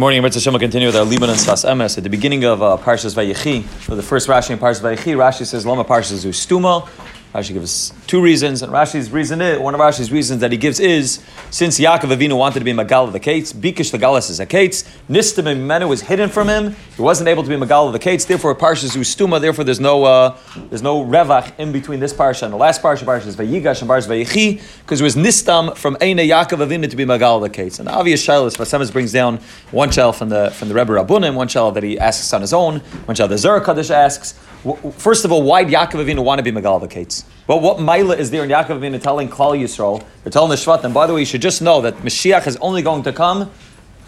morning, Mitzvah Hashem will continue with our Liban and Sfas Emes. At the beginning of uh, Parshas Vayechi, the first Rashi in Parshas Vayechi, Rashi says, Lama Parshas Ustuma. Rashi gives two reasons, and Rashi's reason is, one of Rashi's reasons that he gives is, since Yaakov Avinu wanted to be Magal of the Kates, Bikish the Galas is a Kates, Nistim Mimenu was hidden from him, he wasn't able to be Magal of the Kates, therefore Parshas Ustuma, therefore there's no uh, there's no Revach in between this Parsha and the last Parsha, Parshas Vayigash and Parshas Vayechi, because it was Nistam from Eine Yaakov Avinu to be Magal of the Kates. And the obvious Shilas, Sfas Emes brings down one shell from the from the Rebbe Reb Bunim, one shell that he asks on his own, one shell the Zer Kaddish asks. First of all, why did Yaakov Avinu want to be Magal of the Kates? Well, what Maila is there in Yaakov Avinu telling Klal Yisrael, or telling the Shvatim, by the way, you should just know that Mashiach is only going to come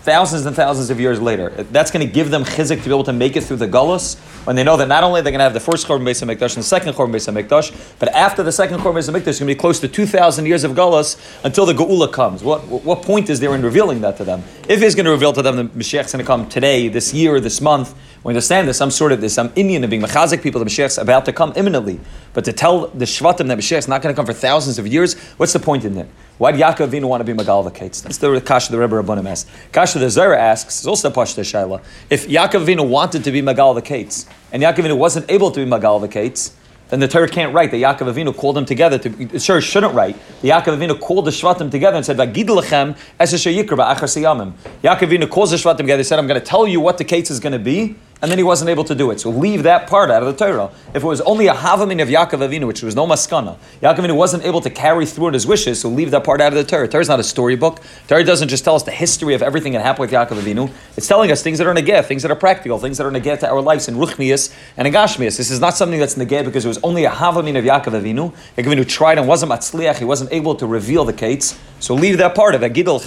thousands and thousands of years later. That's going to give them chizik to be able to make it through the Gullus, when they know that not only they're going to have the first Korban Beis HaMikdash and the second Korban Beis HaMikdash, but after the second Korban Beis HaMikdash, it's going to be close to 2,000 years of Gullus until the Geula comes. What, what point is there in revealing that to them? If he's going to reveal to them that Mashiach is going to come today, this year, this month, we understand there's some sort of there's some Indian of being mechazik people. The Mashiach is about to come imminently, but to tell the Shvatim that Mashiach is not going to come for thousands of years, what's the point in that? Why did Yaakov Avinu want to be Magal Kates? That's the Kasha the Rebbe Reb Bunim asks. Kasha the Zera asks, is also Pashta Shaila. If Yaakov Avinu wanted to be Magal Kates, and Yaakov Avinu wasn't able to be Magal Kates, then the Torah can't write that Yaakov Avinu called them together. To, sure, shouldn't write. The Yaakov Avinu called the Shvatim together and said, "Vagid lechem Yaakov Avinu calls the Shvatim together. He said, "I'm going to tell you what the case is going to be." And then he wasn't able to do it. So leave that part out of the Torah. If it was only a havamin of Yaakov Avinu, which was no maskana, Yaakov Avinu wasn't able to carry through his wishes, so leave that part out of the Torah. Torah is not a storybook. Torah doesn't just tell us the history of everything that happened with Yaakov Avinu. It's telling us things that are negeh, things that are practical, things that are negeh to our lives in ruchnias and in gashmias. This is not something that's negeh because it was only a havamin of Yaakov Avinu. Yaakov Avinu tried and wasn't matzliach. He wasn't able to reveal the kates. So leave that part of it. Leave those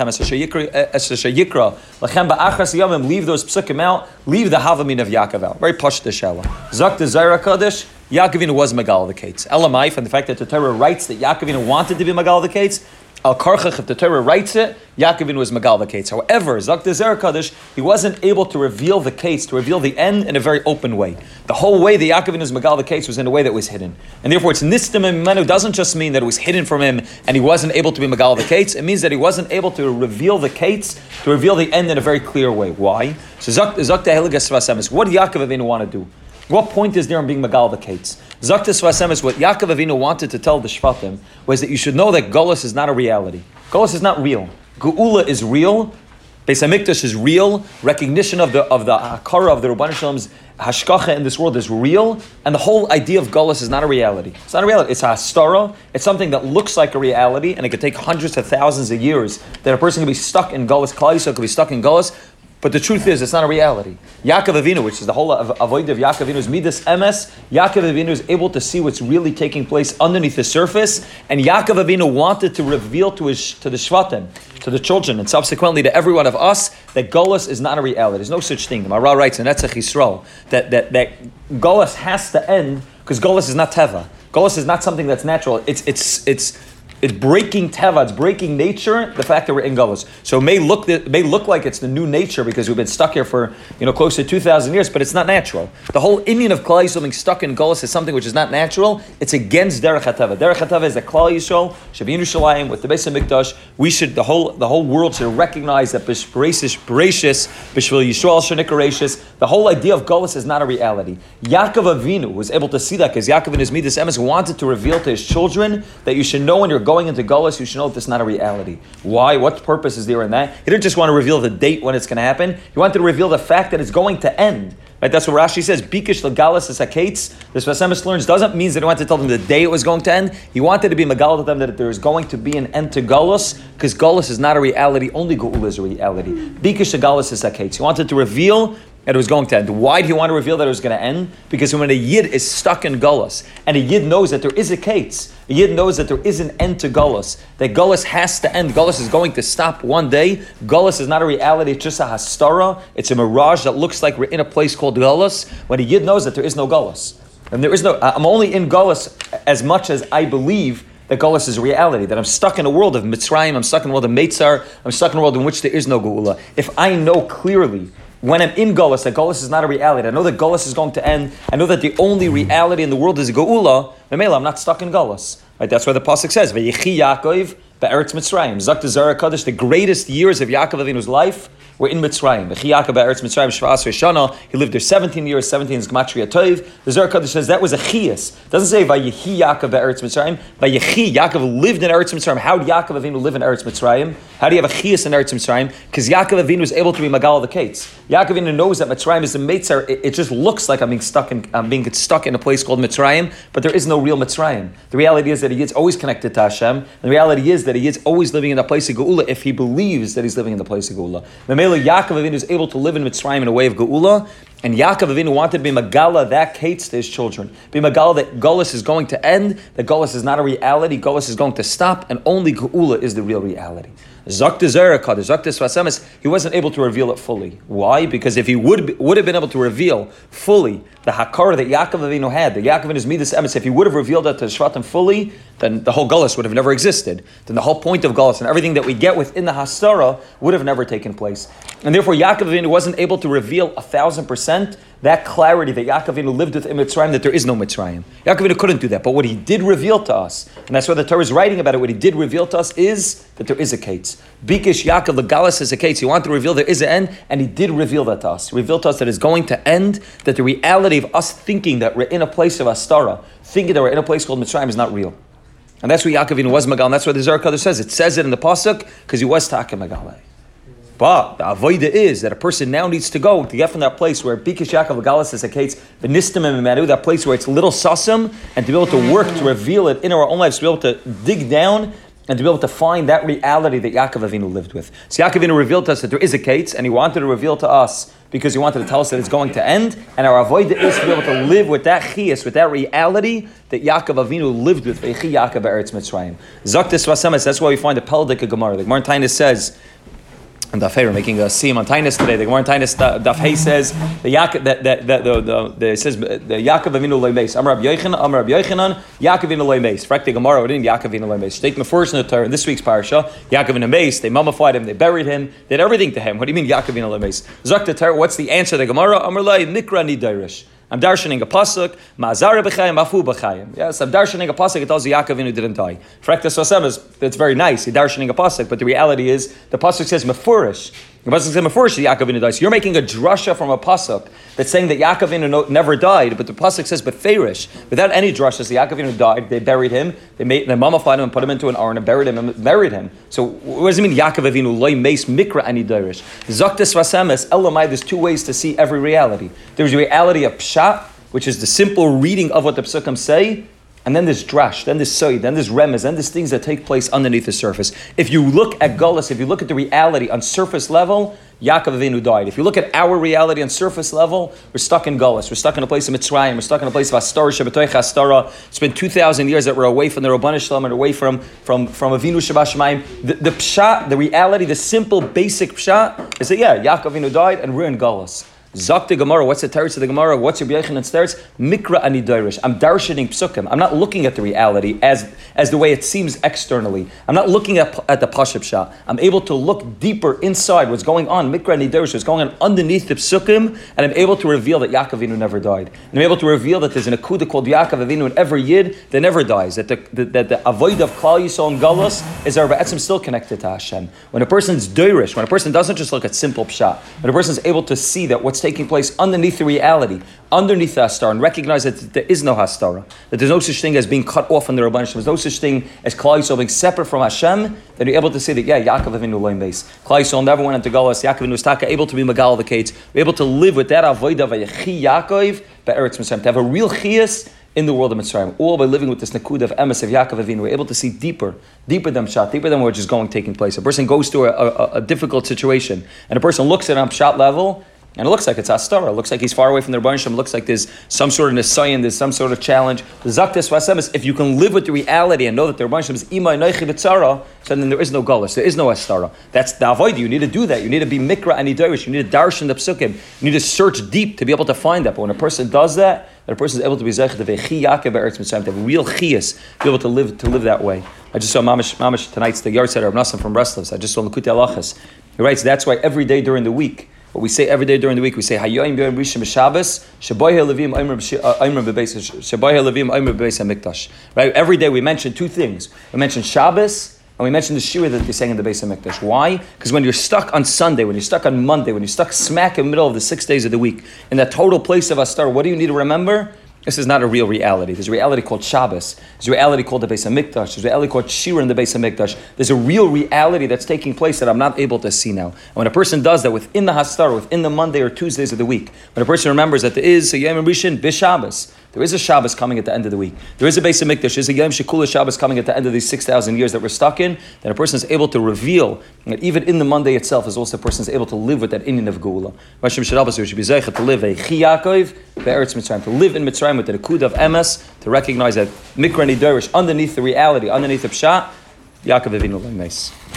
psukim out. Leave the havamin of Yaakov out. Very the Shella. Zak the Zaira Kaddish, Yaakovina was Magal the Kates. Elamai, from the fact that the Torah writes that Yaakovina wanted to be Magal the Kates, Al Karchach, if the Torah writes it, Yaakovin was Magal the Kates. However, Zak the Zaira Kaddish, he wasn't able to reveal the Kates, to reveal the end in a very open way. The whole way the Yaakovin was Magal the Kates was in a way that was hidden. And therefore, it's Nistim Menu doesn't just mean that it was hidden from him and he wasn't able to be Magal the Kates. It means that he wasn't able to reveal the Kates, to reveal the end in a very clear way. Why? So Zak the Heligas what did Yaakov Avinu want to do? What point is there in being Magal the Kates? Zaktis is what Yaakov Avinu wanted to tell the Shvatim was that you should know that Golos is not a reality. Golos is not real. Geula is real. Beis Hamikdash is real. Recognition of the of the Hakara of the Rabban Shalom's hashkacha in this world is real, and the whole idea of Golos is not a reality. It's not a reality. It's a hastara. It's something that looks like a reality, and it could take hundreds of thousands of years that a person could be stuck in Golos. Klal could be stuck in Golos but the truth is, it's not a reality. Yaakov Avinu, which is the whole of avoid of Yaakov Avinu's midas emes, Yaakov Avinu is able to see what's really taking place underneath the surface, and Yaakov Avinu wanted to reveal to his to the shvatim, to the children, and subsequently to every one of us that Golas is not a reality. There's no such thing. The writes in Netzach Yisrael that that that Golas has to end because Golas is not teva. Golas is not something that's natural. It's it's it's it's breaking teva, it's breaking nature. The fact that we're in Gullus, so it may look it may look like it's the new nature because we've been stuck here for you know close to two thousand years, but it's not natural. The whole Indian of Klal Yisrael being stuck in Gullus is something which is not natural. It's against Derech Hateva. Derech Hateva is that Klal Yisrael should be with the Beis Hamikdash. We should the whole the whole world should recognize that Bishbracious Bereshis Bishvil Yisrael Shanikaracious. The whole idea of Gullus is not a reality. Yaakov Avinu was able to see that because Yaakov in his Midas Emes wanted to reveal to his children that you should know when you're going into Gullus, you should know that this is not a reality. Why? What purpose is there in that? He didn't just want to reveal the date when it's going to happen. He wanted to reveal the fact that it's going to end. Right? That's what Rashi says. Bikish legalis esakates. This Sfas Emes learns doesn't mean that he wanted to tell them the day it was going to end. He wanted to be megal to them that there is going to be an end to Gullus, because Gullus is not a reality. Only Geula is a reality. Bikish legalis esakates. He wanted to reveal it was going to end. Why do you want to reveal that it was going to end? Because when a yid is stuck in Gullus, and a yid knows that there is a case, a yid knows that there is an end to Gullus, that Gullus has to end. Gullus is going to stop one day. Gullus is not a reality, it's just a hastara. It's a mirage that looks like we're in a place called Gullus, when a yid knows that there is no Gullus. And there is no, I'm only in Gullus as much as I believe that Golas is a reality, that I'm stuck in a world of Mitzrayim, I'm stuck in a world of Meitzar, I'm stuck in a world in which there is no Geula. If I know clearly when I'm in Golas, that Golas is not a reality. I know that Golas is going to end. I know that the only reality in the world is Geula. I'm not stuck in Golas. Right? That's why the pasuk says, "V'yichi Yaakov be'eretz Mitzrayim." Zakta Zara Kaddish, the greatest years of Yaakov Avinu's life were in Mitzrayim. Ve'yichi Yaakov be'eretz Mitzrayim shana. He lived there 17 years, 17 is Gematria Toiv. The Zohar Kodesh says that was a Chias. Doesn't say Vayechi Yaakov Eretz Mitzrayim. Vayechi, Yaakov lived in Eretz Mitzrayim. How did Yaakov Avinu live in Eretz Mitzrayim? How do you have a Chias in Eretz Mitzrayim? Because Yaakov Avinu was able to be Magal the Kates. Yaakov Avinu knows that Mitzrayim is a Mitzar. It, it, just looks like I'm being stuck in, I'm being stuck in a place called Mitzrayim, but there is no real Mitzrayim. The reality is that he is always connected to Hashem. The reality is that he is always living in the place of Geula if he believes that he's living in the place of Geula. Memela Yaakov Avinu is able to live in Mitzrayim in a way of Geula, and Yaakov Avinu wanted to be Magala that Kates to his children. Be Magala that Golis is going to end, that Golis is not a reality, Golis is going to stop, and only Geula is the real reality. Zakta Zerakad, Zakta Sfas Emes, he wasn't able to reveal it fully. Why? Because if he would would have been able to reveal fully the Hakara that Yaakov Avinu had, the Yaakov and his Midas Emes, if he would have revealed that to Shvatim fully, then the whole Gullus would have never existed. Then the whole point of Gullus and everything that we get within the Hastara would have never taken place. And therefore, Yaakov Avinu wasn't able to reveal a thousand percent that clarity that Yaakov Avinu lived with in Mitzrayim, that there is no Mitzrayim. Yaakov Avinu couldn't do that. But what he did reveal to us, and that's why the Torah is writing about it, what he did reveal to us is that there is a Kates. Bikish Yaakov Legalis is a Kates. He wanted to reveal there is an end, and he did reveal that to us. He revealed to us that it's going to end, that the reality of us thinking that we're in a place of Astara, thinking that we're in a place called Mitzrayim is not real. And that's where Yaakov Avinu was Magal, and that's what the Zohar says. It says it in the Pasuk, because he was Taka Magal. But the avoida is that a person now needs to go to get from that place where Bikish Yaakov Galas is Kates, Venistim and Madu, that place where it's little sasim, and to be able to work to reveal it in our own lives, to be able to dig down and to be able to find that reality that Yaakov Avinu lived with. So Yaakov Avinu revealed to us that there is a Kates, and he wanted to reveal to us because he wanted to tell us that it's going to end, and our avoida is to be able to live with that chias, with that reality that Yaakov Avinu lived with, Yaakov Eretz Mitzrayim. Zaktis Sfas Emes, that's why we find the Peldik Gemara. The Gemara says, and Daf we're making a siyum on Taanis today. The Gemara on Taanis Daf Hey says the Yaakov that that the the, the, it says the Yaakov Avinu Leimeis. Amar Rabbi Yochanan, Amar Rabbi Yochanan, Yaakov Avinu Leimeis. Frak the Gemara, we didn't Yaakov Avinu Leimeis. The first in the Torah in this week's parsha. Yaakov Avinu Leimeis. They mummified him. They buried him. They did everything to him. What do you mean Yaakov Avinu Leimeis? Zok the Torah. What's the answer? The Gemara Amar Lei Mikra Nidirish. I'm darshaning a pasuk, ma'azara b'chayim, afu b'chayim. Yes, I'm darshaning a pasuk, it tells you Yaakov Avinu didn't die. Frekta Sosem is, it's very nice, you're darshaning a pasuk, but the reality is, the pasuk says mefurish. You're making a drasha from a pasuk that's saying that Yaakov never died, but the pasuk says beferish. Without any drashas, the Yaakov died, they buried him, they made, they mummified him and put him into an urn and buried him and buried him. So what does it mean Yaakov Avinu loy mace mikra ani dirish? Zaktis vasemes elamai, there's two ways to see every reality. There's the reality of pshat, which is the simple reading of what the psukim say, and then there's drash, then there's soy, then there's remes, then there's things that take place underneath the surface. If you look at Gullus, if you look at the reality on surface level, Yaakov Avinu died. If you look at our reality on surface level, we're stuck in Gullus. We're stuck in a place of Mitzrayim. We're stuck in a place of Astara, Shabbatoich Astara. It's been 2,000 years that we're away from the Rabbanu Shalom and away from, from, from Avinu Shabbat The, the pshat, the reality, the simple, basic pshat is that, yeah, Yaakov Avinu died and we're in Gullus. Zok the Gemara. What's the teretz of the Gemara? What's your Yochanan's teretz? Mikra ani dairish. I'm darshaning psukim. I'm not looking at the reality as as the way it seems externally. I'm not looking at, at the pashib shah. I'm able to look deeper inside what's going on. Mikra ani dairish. What's going on underneath the psukim, and I'm able to reveal that Yaakov Avinu never died. And I'm able to reveal that there's an akuda called Yaakov Avinu in every yid that never dies. That the, that the avoid of Klal Yisrael and Galus is our be'etzim still connected to Hashem. When a person's dairish, when a person doesn't just look at simple pshat, when a person is able to see that what's taking place underneath the reality, underneath the Hastara, and recognize that there is no Hastara, that there's no such thing as being cut off from the Rabban There's no such thing as Klal being separate from Hashem, then you're able to say that, yeah, Yaakov Avinu loim base. Klal never went into Galus, Yaakov Avinu was able to be Magal the Kates, we're able to live with that avoid of Vayechi Yaakov, Be'eretz Mitzrayim, to have a real Chias in the world of Mitzrayim, all by living with this Nakud of Emes of Yaakov Avinu, we're able to see deeper, deeper than Pshat, deeper than what is going taking place. A person goes through a, a, a difficult situation, and a person looks at it on Pshat level, and it looks like it's Astara. It looks like he's far away from the Rebbeinu It looks like there's some sort of Nisayan, there's some sort of challenge. The Zaktis Sfas Emes, if you can live with the reality and know that the Rebbeinu is Ima Noichi B'tzara, so then there is no Gullus, there is no Astara. That's the avoid. You need to do that. You need to be Mikra and Idarish. You need to darshan the Psukim. You need to search deep to be able to find that. But when a person does that, that a person is able to be Zech, the Vechi Yaakov Eretz Mitzrayim, to have real Chias, be able to live to live that way. I just saw Mamish, Mamish tonight's the yard setter of Nassim from Breslavs. I just saw Likutei Halachos. He writes, that's why every day during the week, what we say every day during the week, we say Hayoim Yom Rishon B'Shabbos Levim uh, Hamikdash. Right? Every day we mention two things. We mention Shabbos And we mentioned the shira that they sang in the base of Mikdash. Why? Because when you're stuck on Sunday, when you're stuck on Monday, when you're stuck smack in the middle of the six days of the week, in that total place of Astar, what do you need to remember? This is not a real reality. There's a reality called Shabbos. There's a reality called the Beis Hamikdash. There's a reality called Shira in the Beis Hamikdash. There's a real reality that's taking place that I'm not able to see now. And when a person does that within the Hastar, within the Monday or Tuesdays of the week, when a person remembers that there is a Yom Rishon Bishabbos, there is a Shabbos coming at the end of the week. There is a Beis Hamikdash. There's a Yom Shekula Shabbos coming at the end of these 6,000 years that we're stuck in. Then a person is able to reveal that even in the Monday itself is also a person is able to live with that Indian of Shadabas, we should be to live a Chi Yaakov, Be'eretz Mitzrayim, to live in Mitzrayim with the Nakud of Emes, to recognize that Mikra Nidarish, underneath the reality, underneath the Pshat, Yaakov Avinu Nice.